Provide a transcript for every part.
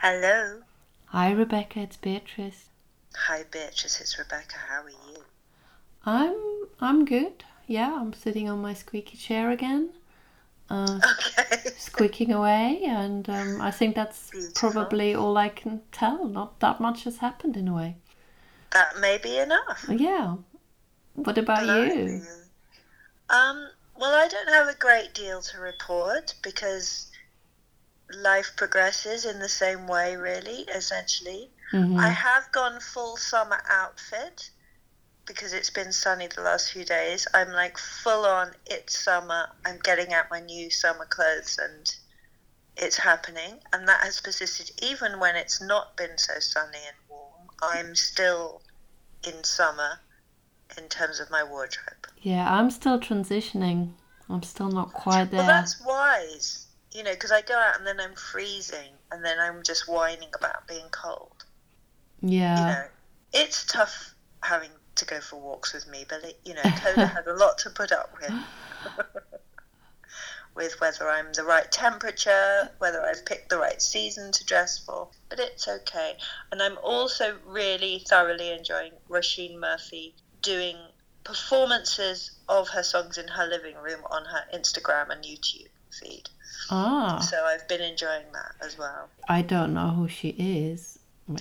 Hello. Hi, Rebecca. It's Beatrice. Hi, Beatrice. It's Rebecca. How are you? I'm I'm good. Yeah, I'm sitting on my squeaky chair again, uh, Okay. squeaking away, and um, I think that's Beautiful. probably all I can tell. Not that much has happened in a way. that may be enough. Yeah. What about you? Um, well, I don't have a great deal to report because life progresses in the same way, really, essentially. Mhm. I have gone full summer outfit because it's been sunny the last few days. I'm like full on, it's summer. I'm getting out my new summer clothes and it's happening. And that has persisted even when it's not been so sunny and warm. I'm still in summer in terms of my wardrobe. Yeah, I'm still transitioning. I'm still not quite there. Well, that's wise, you know, because I go out and then I'm freezing and then I'm just whining about being cold. yeah. you know, it's tough having to go for walks with me, but it, you know, Coda had a lot to put up with. with whether I'm the right temperature, whether I've picked the right season to dress for, but it's okay. And I'm also really thoroughly enjoying Roisin Murphy doing performances of her songs in her living room on her Instagram and YouTube feed. Ah, So I've been enjoying that as well. I don't know who she is.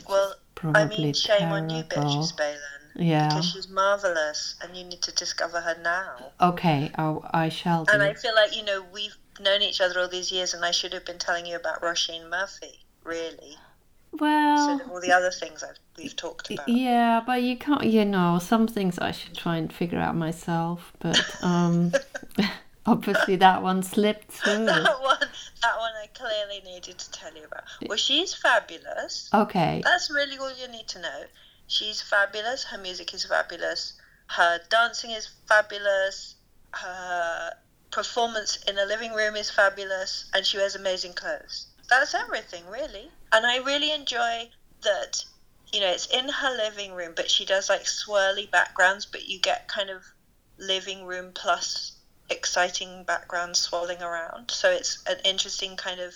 Well, is probably I mean, shame on you, terrible. Beatrice Balin. Yeah. because she's marvelous and you need to discover her now. Okay, I, I shall do. And I feel like, you know, we've known each other all these years and I should have been telling you about Roisin Murphy, really. Well, of all the other things I've, we've talked about. yeah, but you can't. You know, some things I should try and figure out myself. But um, obviously that one slipped through. that one, that one I clearly needed to tell you about. Well, she's fabulous. Okay. That's really all you need to know. She's fabulous. Her music is fabulous. Her dancing is fabulous. Her performance in a living room is fabulous. And she wears amazing clothes. That's everything, really. And I really enjoy that, you know, it's in her living room, but she does like swirly backgrounds, but you get kind of living room plus exciting backgrounds swirling around. So it's an interesting kind of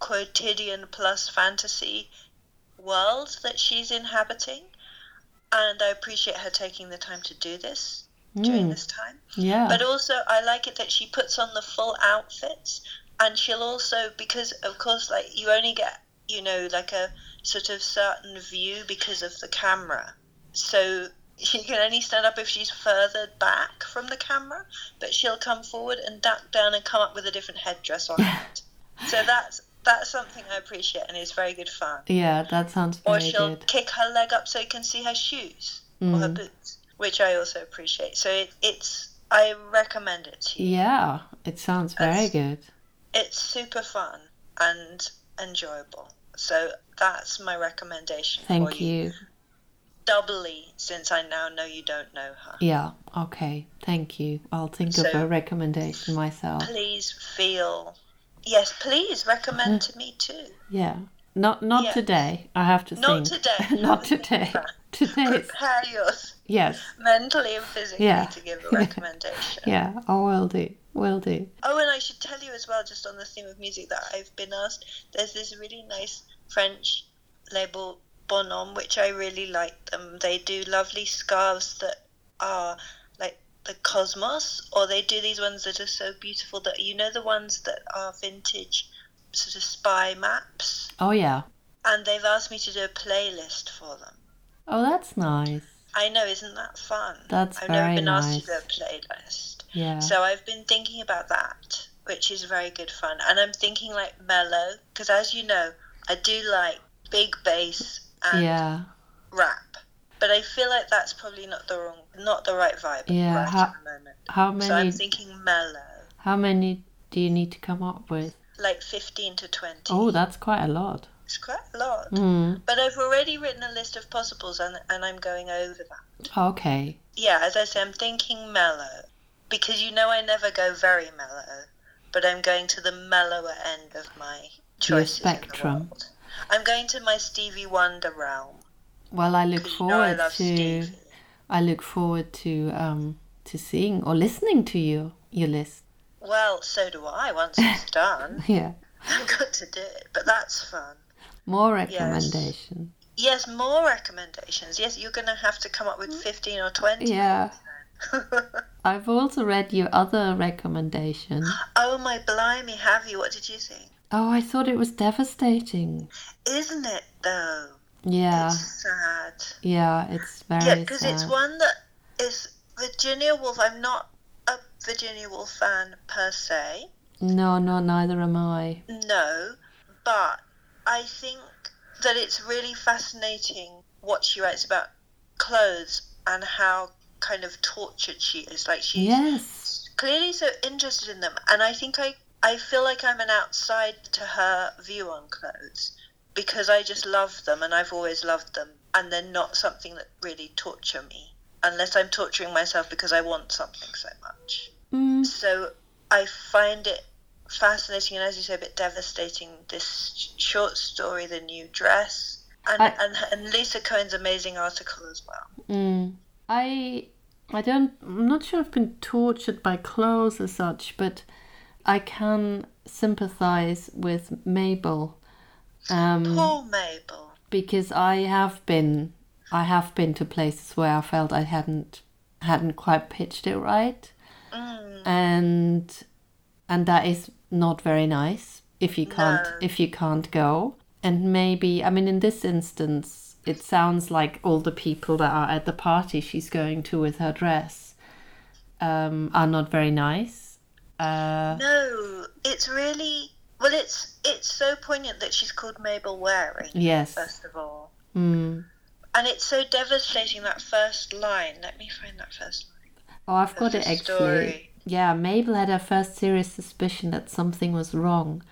quotidian plus fantasy world that she's inhabiting. And I appreciate her taking the time to do this during Mm, this time. yeah. But also, I like it that she puts on the full outfits, and she'll also because of course, like you only get you know like a sort of certain view because of the camera, so she can only stand up if she's further back from the camera. But she'll come forward and duck down and come up with a different headdress on it. So that's that's something I appreciate and it's very good fun. yeah, that sounds Or she'll good. kick her leg up so you can see her shoes or her Mm. boots, which I also appreciate. So it, it's I recommend it to you. Yeah, it sounds very That's- good. It's super fun and enjoyable. So that's my recommendation for Thank you. you. Doubly since I now know you don't know her. Yeah. Okay. Thank you. I'll think of a recommendation myself. Please feel yes, please recommend to me too. Yeah. Not not today. I have to say Not think. today. not today. Today. Prepare yours Yes. mentally and physically Yeah. to give a recommendation. Yeah. I will do. Will do. Oh, and I should tell you as well, just on the theme of music, that I've been asked. There's this really nice French label Bonhomme, which I really like them. They do lovely scarves that are like the cosmos, or they do these ones that are so beautiful that you know the ones that are vintage, sort of spy maps. Oh yeah. And they've asked me to do a playlist for them. Oh, that's nice. I know, isn't that fun? That's I've very never been asked nice. to do a playlist. Yeah. So I've been thinking about that, which is very good fun. And I'm thinking like mellow, because as you know, I do like big bass and yeah. rap. But I feel like that's probably not the wrong, not the right vibe Yeah, right how- at the moment. How So I'm thinking mellow, How many do you need to come up with? like 15 to 20. Oh, that's quite a lot. It's quite a lot. Mm. But I've already written a list of possibles and, and I'm going over that. Okay. Yeah, as I say, I'm thinking mellow. Because you know I never go very mellow, but I'm going to the mellower end of my choices. spectrum. I'm going to my Stevie Wonder realm. Well, I look 'cause you know I forward love to. Stevie. I look forward to um to seeing or listening to you your list. Well, so do I once it's done. Yeah. I've got to do it, but that's fun. More recommendation. Yes, more recommendations. Yes, you're going to have to come up with 15 or 20. Yeah. I've also read your other recommendation. oh, my blimey, have you? What did you think? Oh, I thought it was devastating. Isn't it, though? Yeah. It's sad. Yeah, it's very Yeah, because it's one that is Virginia Woolf. I'm not a Virginia Woolf fan per se. No, no, neither am I. No, but I think that it's really fascinating what she writes about clothes and how kind of tortured she is. Like she's Yes. clearly so interested in them, and I think I I feel like I'm an outside to her view on clothes because I just love them and I've always loved them, and they're not something that really torture me unless I'm torturing myself because I want something so much. Mm, So I find it fascinating and, as you say, a bit devastating. This short story, the new dress, and I- and, and Lisa Cohen's amazing article as well. mm. I, I don't. I'm not sure I've been tortured by clothes as such, but I can sympathise with Mabel. Um, Poor Mabel. because I have been I have been to places where I felt I hadn't hadn't quite pitched it right Mm, and and that is not very nice if you can't No. if you can't go and maybe I mean in this instance it sounds like all the people that are at the party she's going to with her dress um, are not very nice uh, no, it's really well. It's it's so poignant that she's called Mabel Waring. yes First of all, mm. and it's so devastating that first line. Let me find that first line. Oh, I've got it actually. story. Yeah, Mabel had her first serious suspicion that something was wrong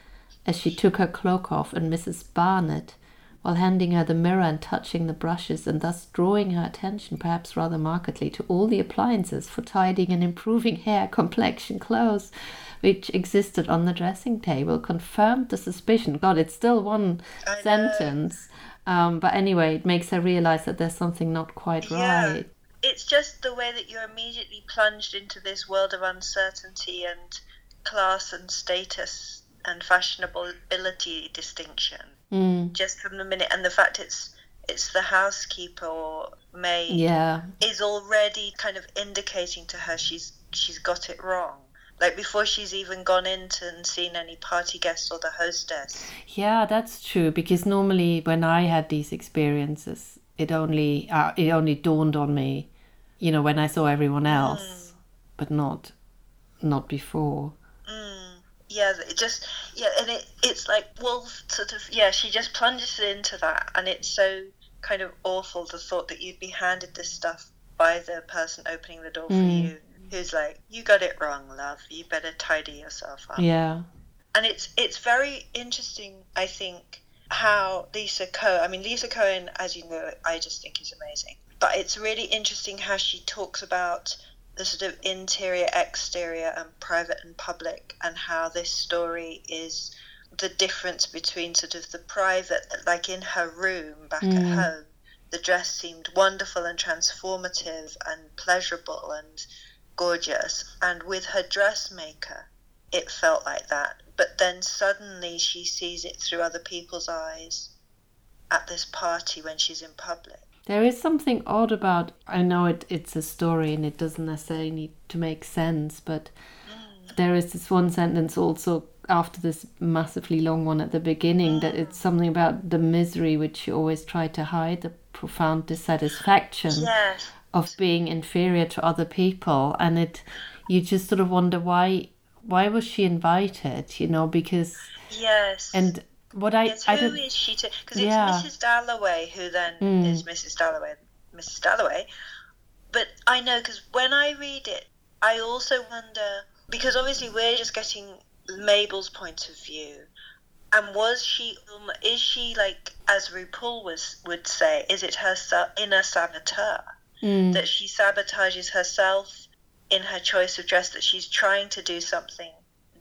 as she took her cloak off and Mrs. Barnett, while handing her the mirror and touching the brushes and thus drawing her attention, perhaps rather markedly, to all the appliances for tidying and improving hair, complexion, clothes, which existed on the dressing table, confirmed the suspicion. God, it's still one I sentence. Um, but anyway, it makes her realize that there's something not quite Yeah. right. it's just the way that you're immediately plunged into this world of uncertainty and class and status and fashionability distinction Mm, just from the minute and the fact it's it's the housekeeper or maid yeah. is already kind of indicating to her she's she's got it wrong like before she's even gone into and seen any party guests or the hostess Yeah, that's true. Because normally, when I had these experiences, it only uh, it only dawned on me, you know, when I saw everyone else, but not not before. Yeah, it just yeah, and it it's like Woolf sort of yeah. She just plunges into that, and it's so kind of awful the thought that you'd be handed this stuff by the person opening the door for Mm. you, who's like, "You got it wrong, love. You better tidy yourself up." Yeah, And it's it's very interesting, I think, how Lisa Cohen. I mean, Lisa Cohen, as you know, I just think is amazing. But it's really interesting how she talks about the sort of interior, exterior, and private and public, and how this story is the difference between sort of the private, like in her room back at Mm. home. The dress seemed wonderful and transformative and pleasurable and gorgeous, and with her dressmaker, it felt like that. But then suddenly she sees it through other people's eyes at this party when she's in public. There is something odd about. I know it. It's a story, and it doesn't necessarily need to make sense, but there is this one sentence also after this massively long one at the beginning that it's something about the misery which you always try to hide, the profound dissatisfaction. Yes. of being inferior to other people and it you just sort of wonder why why was she invited you know because Yes. and what i yes, i who is she to? Because it's Yeah. Mrs. Dalloway who then Mm. is Mrs. Dalloway, Mrs. Dalloway. But I know because when I read it, I also wonder because obviously we're just getting Mabel's point of view. And was she? Um, is she like, as RuPaul was would say, is it her inner saboteur Mm, that she sabotages herself in her choice of dress? That she's trying to do something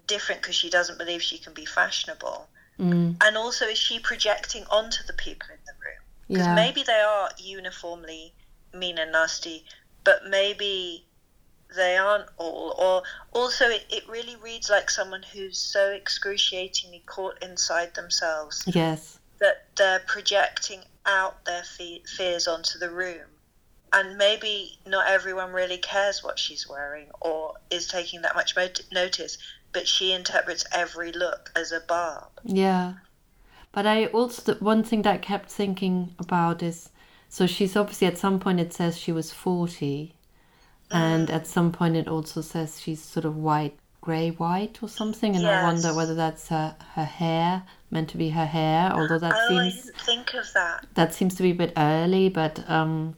different because she doesn't believe she can be fashionable mm, and also is she projecting onto the people in the room? Because yeah. maybe they are uniformly mean and nasty but maybe they aren't all. Or also it, it really reads like someone who's so excruciatingly caught inside themselves yes. that they're projecting out their fe- fears onto the room. And maybe not everyone really cares what she's wearing or is taking that much notice, but she interprets every look as a barb. Yeah. But I also, the one thing that I kept thinking about is so she's obviously at some point it says she was 40, and at some point it also says she's sort of white, grey white or something, and I wonder whether that's her, her hair, meant to be her hair, although that oh, I seems didn't think of that. that seems to be a bit early, but um,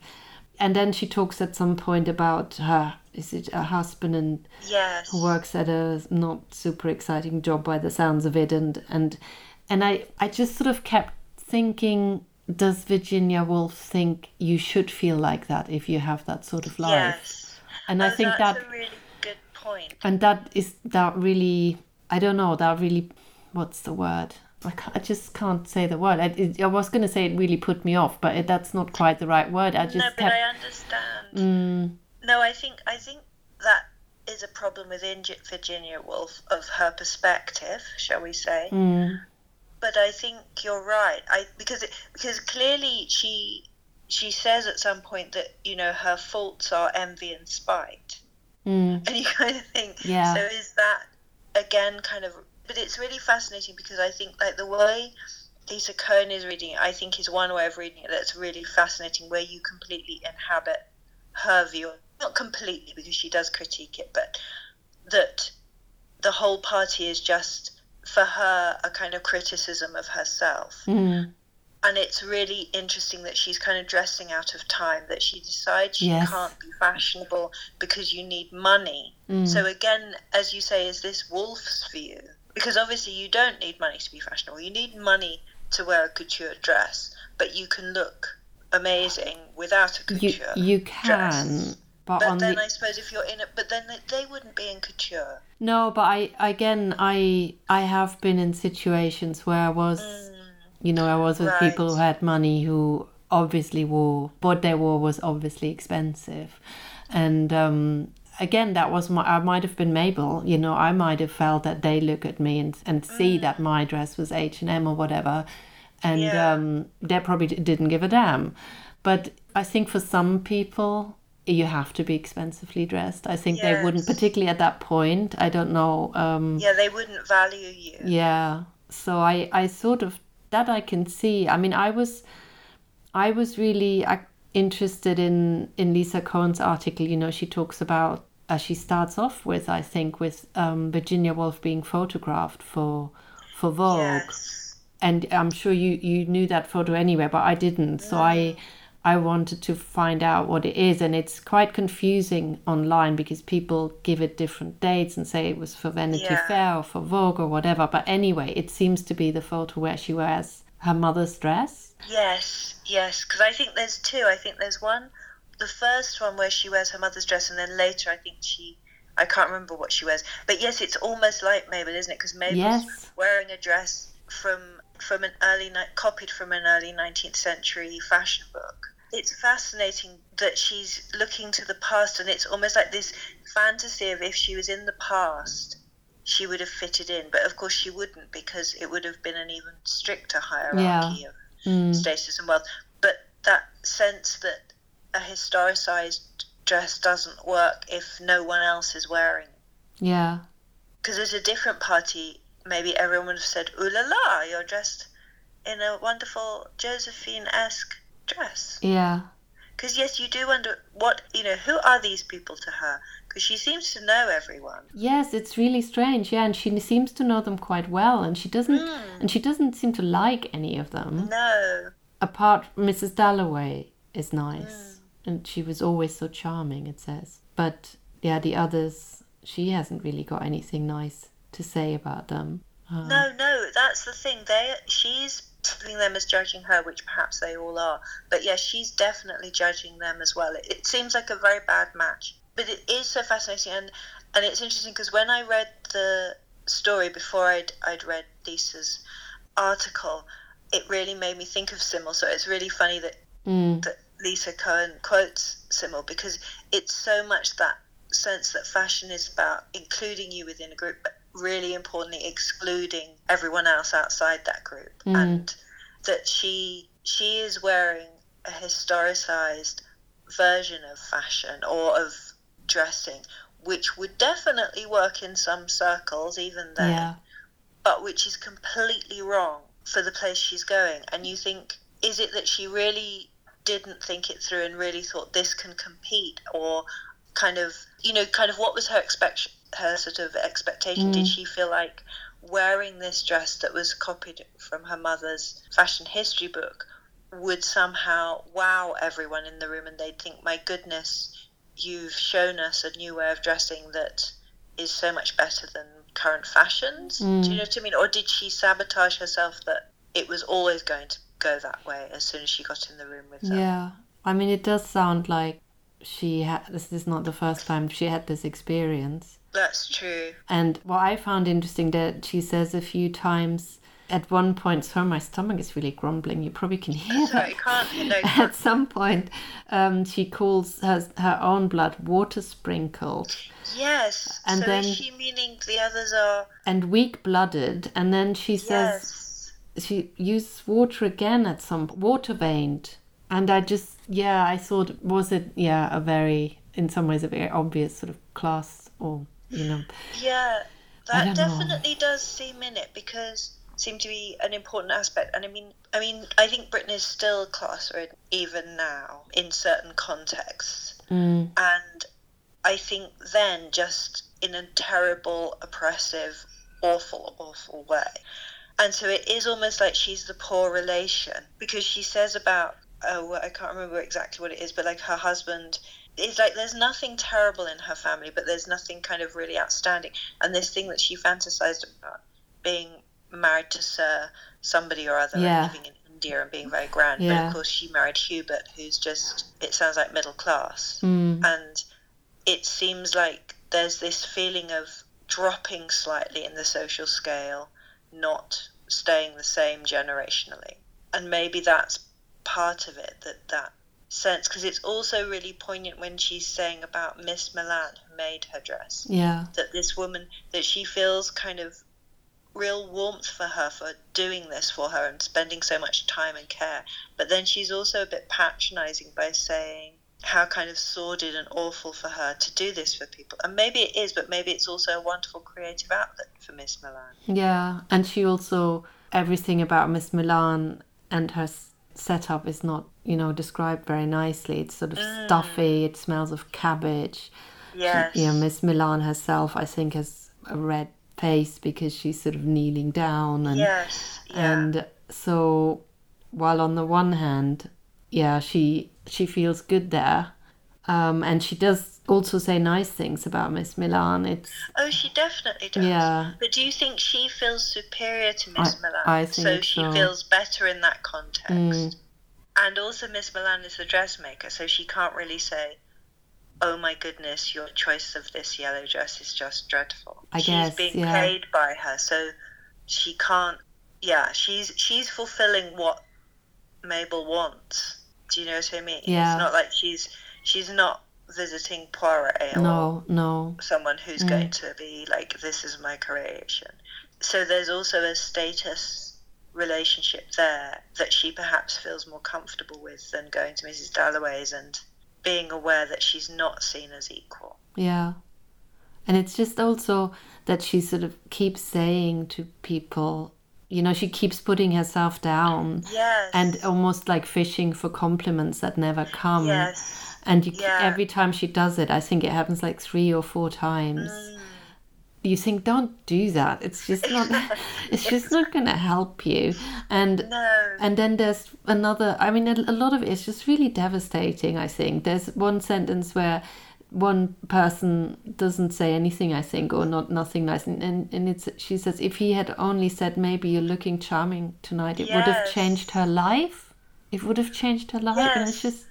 and then she talks at some point about her is it her husband and Yes. who works at a not super exciting job by the sounds of it, and and and I I just sort of kept thinking, does Virginia Woolf think you should feel like that if you have that sort of life? Yes. And I Oh, think that's that a really good point. and that is that really I don't know that really what's the word I, can't, I just can't say the word I, it, I was going to say it really put me off but it, that's not quite the right word I just no, but kept I understand. mm, No, I think I think that is a problem with Virginia Woolf of her perspective, shall we say? mm, But I think you're right. I because it, because clearly she she says at some point that you know her faults are envy and spite, mm, and you kind of think, Yeah. So is that again kind of? But it's really fascinating because I think like the way Lisa Cohen is reading it, I think is one way of reading it that's really fascinating, where you completely inhabit her view. Not completely because she does critique it, but that the whole party is just for her a kind of criticism of herself. mm, And it's really interesting that she's kind of dressing out of time, that she decides she Yes. can't be fashionable because you need money. mm. So, again, as you say, is this Woolf's view? Because obviously you don't need money to be fashionable. You need money to wear a couture dress, but you can look amazing without a you couture you can dress. but, But then the I suppose if you're in it, but then they, they wouldn't be in couture. no but I again I I have been in situations where I was you know I was with Right. people who had money who obviously wore what they wore was obviously expensive and um again that was my I might have been Mabel you know I might have felt that they look at me and and see that my dress was H&M or whatever and Yeah. um they probably didn't give a damn. But I think for some people you have to be expensively dressed. I think they wouldn't particularly at that point I don't know um Yeah, they wouldn't value you. yeah. So i i sort of that i can see i mean i was i was really uh, interested in in lisa cohen's article. You know she talks about uh, she starts off with i think with um, virginia woolf being photographed for for vogue. Yes. and i'm sure you you knew that photo anyway but i didn't. So i i wanted to find out what it is. And it's quite confusing online because people give it different dates and say it was for vanity Yeah. fair or for vogue or whatever. But anyway it seems to be the photo where she wears her mother's dress Yes, yes, because I think there's two. I think there's one, the first one where she wears her mother's dress, and then later I think she, I can't remember what she wears. But yes, it's almost like Mabel, isn't it? Because Mabel's Yes. wearing a dress from from an early ni- copied from an early 19th century fashion book. It's fascinating that she's looking to the past, and it's almost like this fantasy of if she was in the past, she would have fitted in. But of course, she wouldn't because it would have been an even stricter hierarchy of Mm, status and wealth. But that sense that a historicized dress doesn't work if no one else is wearing. yeah Because there's a different party, maybe everyone would have said, "Ooh la la, you're dressed in a wonderful Josephine-esque dress." yeah Because yes, you do wonder what you know. Who are these people to her? Because she seems to know everyone. yes it's really strange yeah and she seems to know them quite well and she doesn't Hmm. and she doesn't seem to like any of them No, apart mrs dalloway is nice Hmm. and she was always so charming it says but yeah the others she hasn't really got anything nice to say about them Uh, No, no, that's the thing. They she's viewing them as judging her, which perhaps they all are. But yes, she's definitely judging them as well. It, it seems like a very bad match, but it is so fascinating, and and it's interesting because when I read the story before I'd I'd read Lisa's article, it really made me think of Simmel. So it's really funny that mm, that Lisa Cohen quotes Simmel because it's so much that sense that fashion is about including you within a group, but really importantly, excluding everyone else outside that group. Mm. And that she she is wearing a historicized version of fashion or of dressing, which would definitely work in some circles even then, Yeah. but which is completely wrong for the place she's going. And you think, is it that she really didn't think it through and really thought this can compete, or kind of, you know, kind of what was her expect her sort of expectation? Did mm. she feel like wearing this dress that was copied from her mother's fashion history book would somehow wow everyone in the room and they'd think, my goodness, you've shown us a new way of dressing that is so much better than current fashions. Do you mm. know what I mean? Or did she sabotage herself that it was always going to go that way as soon as she got in the room with them? Yeah. I mean, it does sound like she had, this is not the first time she had this experience. That's true. And what I found interesting that she says a few times at one point, sorry, my stomach is really grumbling. You probably can hear Sorry, that. can't no, At some point, um, she calls her, her own blood water sprinkled Yes. And so then- is she meaning the others are and weak blooded. And then she says yes. she uses water again at some water veined. And I just, yeah, I thought, was it, yeah, a very, in some ways, a very obvious sort of class or, you know, Yeah, that don't know. definitely does seem in it because seem to be an important aspect. And I mean, I mean, I think Britain is still class ridden even now in certain contexts, mm, and I think then just in a terrible, oppressive, awful, awful way. And so it is almost like she's the poor relation because she says about oh I can't remember exactly what it is, but like her husband it's like there's nothing terrible in her family, but there's nothing kind of really outstanding. And this thing that she fantasized about being married to Sir somebody or other Yeah. living in India and being very grand. But of course she married Hubert, who's just it sounds like middle class. mm, And it seems like there's this feeling of dropping slightly in the social scale, not staying the same generationally. And maybe that's part of it, that that sense, because it's also really poignant when she's saying about Miss Milan, who made her dress, yeah, that this woman, that she feels kind of real warmth for her for doing this for her and spending so much time and care. But then she's also a bit patronizing by saying how kind of sordid and awful for her to do this for people. And maybe it is, but maybe it's also a wonderful creative outlet for Miss Milan. yeah. And she also, everything about Miss Milan and her setup is not, you know, described very nicely. It's sort of mm. stuffy, it smells of cabbage. Yes. Yeah, Miss Milan herself, I think, has a red face because she's sort of kneeling down and Yes. Yeah. and so while on the one hand yeah she she feels good there um and she does also say nice things about miss milan it's Oh, she definitely does. Yeah. But do you think she feels superior to Miss I- Milan? I think so she so. feels better in that context. Mm. And also, Miss Milan is the dressmaker, so she can't really say, "Oh my goodness, your choice of this yellow dress is just dreadful." I she's guess, being yeah. paid by her, so she can't. Yeah, she's she's fulfilling what Mabel wants. Do you know what I mean? Yeah. It's not like she's she's not visiting Poiret or no no someone who's Mm. going to be like, this is my creation. So there's also a status relationship there that she perhaps feels more comfortable with than going to Mrs. Dalloway's and being aware that she's not seen as equal. yeah and it's just also that she sort of keeps saying to people you know she keeps putting herself down Yes. and almost like fishing for compliments that never come yes. and you, Yeah. every time she does it i think it happens like three or four times Mm. You think don't do that. It's just not it's just not going to help you. And No. and then there's another i mean a, a lot of it is just really devastating i think. There's one sentence where one person doesn't say anything i think or not nothing nice. And, and, and it's she says if he had only said maybe you're looking charming tonight it would have changed her life. It would have changed her life. And it's just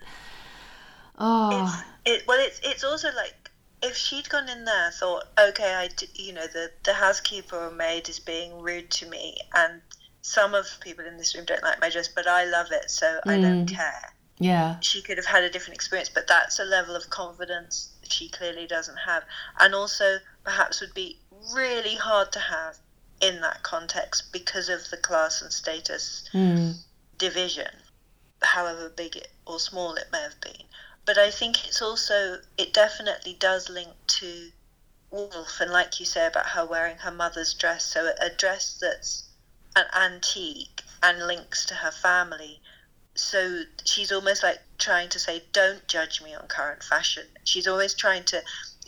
oh. It's, it, well, it's it's also like if she'd gone in there thought, okay, I d- you know the the housekeeper or maid is being rude to me, and some of the people in this room don't like my dress, but I love it, so I don't care. yeah She could have had a different experience, but that's a level of confidence that she clearly doesn't have, and also perhaps would be really hard to have in that context because of the class and status mm, division, however big it, or small it may have been. But I think it's also, it definitely does link to Woolf and like you say about her wearing her mother's dress, so a dress that's an antique and links to her family. So she's almost like trying to say, don't judge me on current fashion. She's always trying to,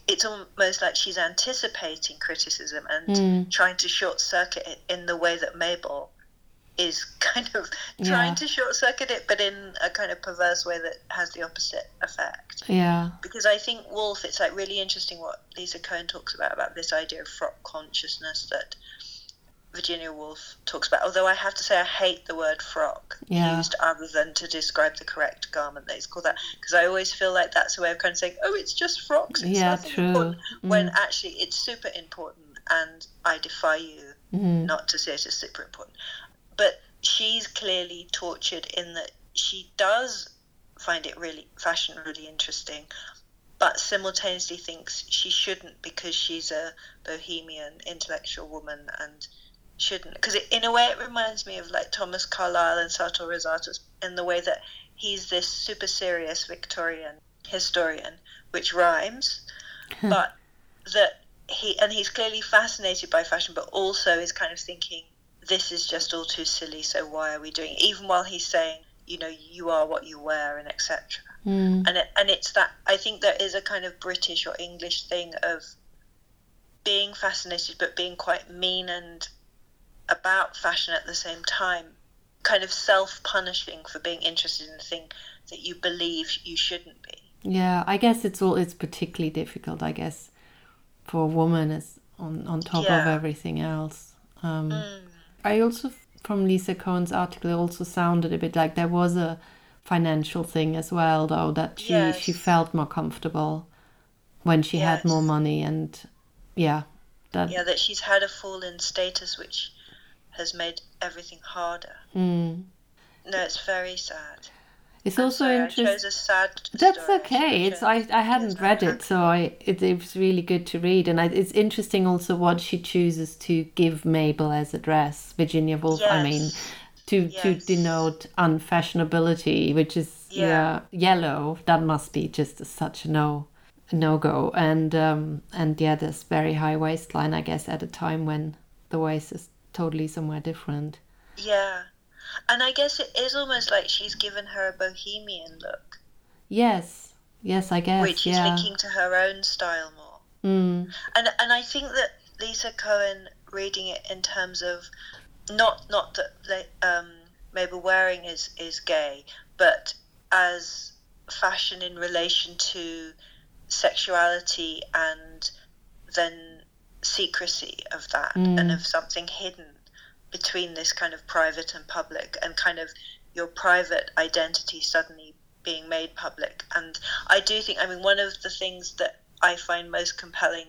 it's almost like she's anticipating criticism and Mm. trying to short circuit it in the way that Mabel is kind of trying Yeah. to short circuit it, but in a kind of perverse way that has the opposite effect Yeah. because I think Woolf, it's like really interesting what Lisa Cohen talks about about this idea of frock consciousness that Virginia Woolf talks about. Although I have to say I hate the word frock Yeah. used other than to describe the correct garment. They call that because I always feel like that's a way of kind of saying, oh, it's just frocks. It's Yeah, true. important," When Mm. actually it's super important, and I defy you Mhm. not to say it is super important. But she's clearly tortured in that she does find it really fashion really interesting, but simultaneously thinks she shouldn't because she's a bohemian intellectual woman and shouldn't. Because in a way, it reminds me of like Thomas Carlyle and Sartor Resartus in the way that he's this super serious Victorian historian, which rhymes, but that he and he's clearly fascinated by fashion, but also is kind of thinking this is just all too silly. So why are we doing? It? Even while he's saying, you know, you are what you wear and etc. Mm. And it, and it's that I think there is a kind of British or English thing of being fascinated, but being quite mean and about fashion at the same time, kind of self-punishing for being interested in a thing that you believe you shouldn't be. Yeah, I guess it's all it's particularly difficult, I guess, for a woman as on on top of everything else. Um, Mm. I also from Lisa Cohen's article it also sounded a bit like there was a financial thing as well, though that she Yes. she felt more comfortable when she had more money and yeah, that Yeah, that she's had a fall in status, which has made everything harder. mm. No, it's very sad. It's I'm also interesting. That's story. okay. It's I I hadn't read it, so I it, it was really good to read, and I, it's interesting also what she chooses to give Mabel as a dress, Virginia Woolf. I mean, Yes. to to denote unfashionability, which is yeah, Yeah. yellow. That must be just a, such a no no go, and um and yeah, this very high waistline, I guess, at a time when the waist is totally somewhere different. Yeah, and I guess it is almost like she's given her a bohemian look, Yes, yes, I guess. which is yeah. linking to her own style more. Mm, And and I think that Lisa Cohen reading it in terms of not not that um, Mabel Waring is is gay, but as fashion in relation to sexuality and then secrecy of that Mm. and of something hidden between this kind of private and public and kind of your private identity suddenly being made public. And i do think i mean one of the things that i find most compelling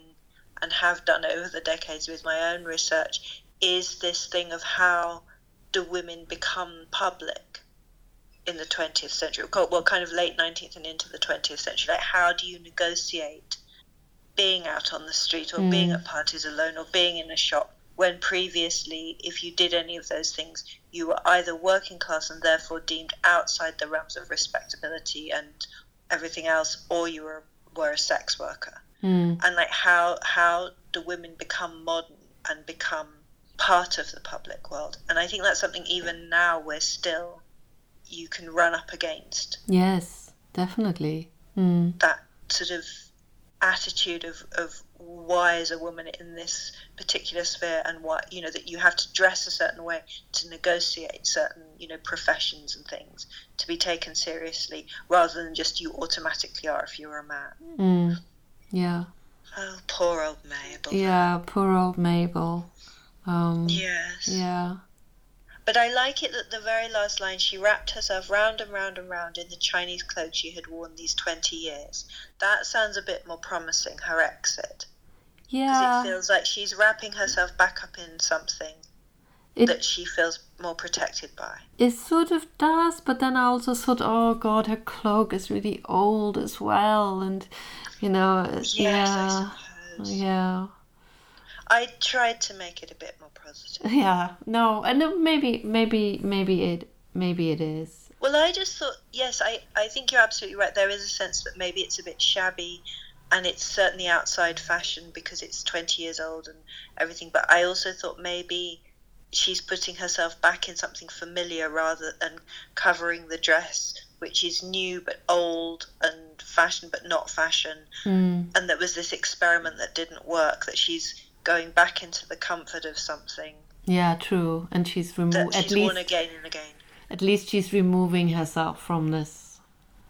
and have done over the decades with my own research is this thing of how do women become public in the 20th century? Well kind of late 19th and into the 20th century. Like how do you negotiate being out on the street or being Mm. at parties alone or being in a shop when previously if you did any of those things you were either working class and therefore deemed outside the realms of respectability and everything else or you were, were a sex worker mm, and like how how do women become modern and become part of the public world and i think that's something even now we're still you can run up against yes, definitely. Mm. that sort of attitude of, of why is a woman in this particular sphere and what you know that you have to dress a certain way to negotiate certain you know professions and things to be taken seriously rather than just you automatically are if you're a man Mm. Yeah. oh poor old mabel Yeah, poor old Mabel. Um, yes yeah. But I like it that the very last line, she wrapped herself round and round and round in the Chinese cloak she had worn these 20 years. That sounds a bit more promising, her exit. Yeah. Because it feels like she's wrapping herself back up in something It- that she feels more protected by. It sort of does, but then I also thought, oh god, her cloak is really old as well, and you know, uh, Yes, yeah, I suppose. yeah, I tried to make it a bit more positive. yeah. No, and maybe, maybe, maybe it, maybe it is. Well, I just thought, yes, I, I think you're absolutely right. There is a sense that maybe it's a bit shabby and it's certainly outside fashion because it's 20 years old and everything. But I also thought maybe she's putting herself back in something familiar rather than covering the dress, which is new but old and fashion but not fashion. Mm. And there was this experiment that didn't work, that she's going back into the comfort of something Yeah, true. And she's removed at least worn again and again. at least she's removing herself from this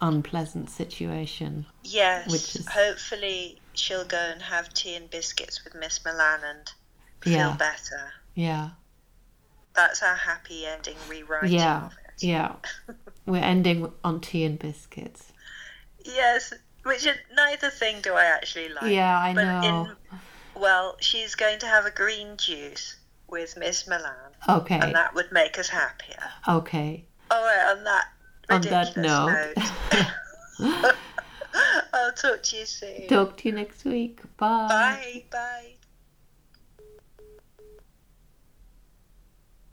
unpleasant situation. Yes, Which is- hopefully she'll go and have tea and biscuits with Miss Milan and feel Yeah. better. Yeah. That's our happy ending rewriting Yeah. of it. Yeah. We're ending on tea and biscuits. Yes, which is, neither thing do I actually like. Yeah, I but know. In, well, she's going to have a green juice with Miss Milan, Okay. and that would make us happier. Okay. All right, on that On that note. note, I'll talk to you soon. Talk to you next week. Bye. Bye, bye.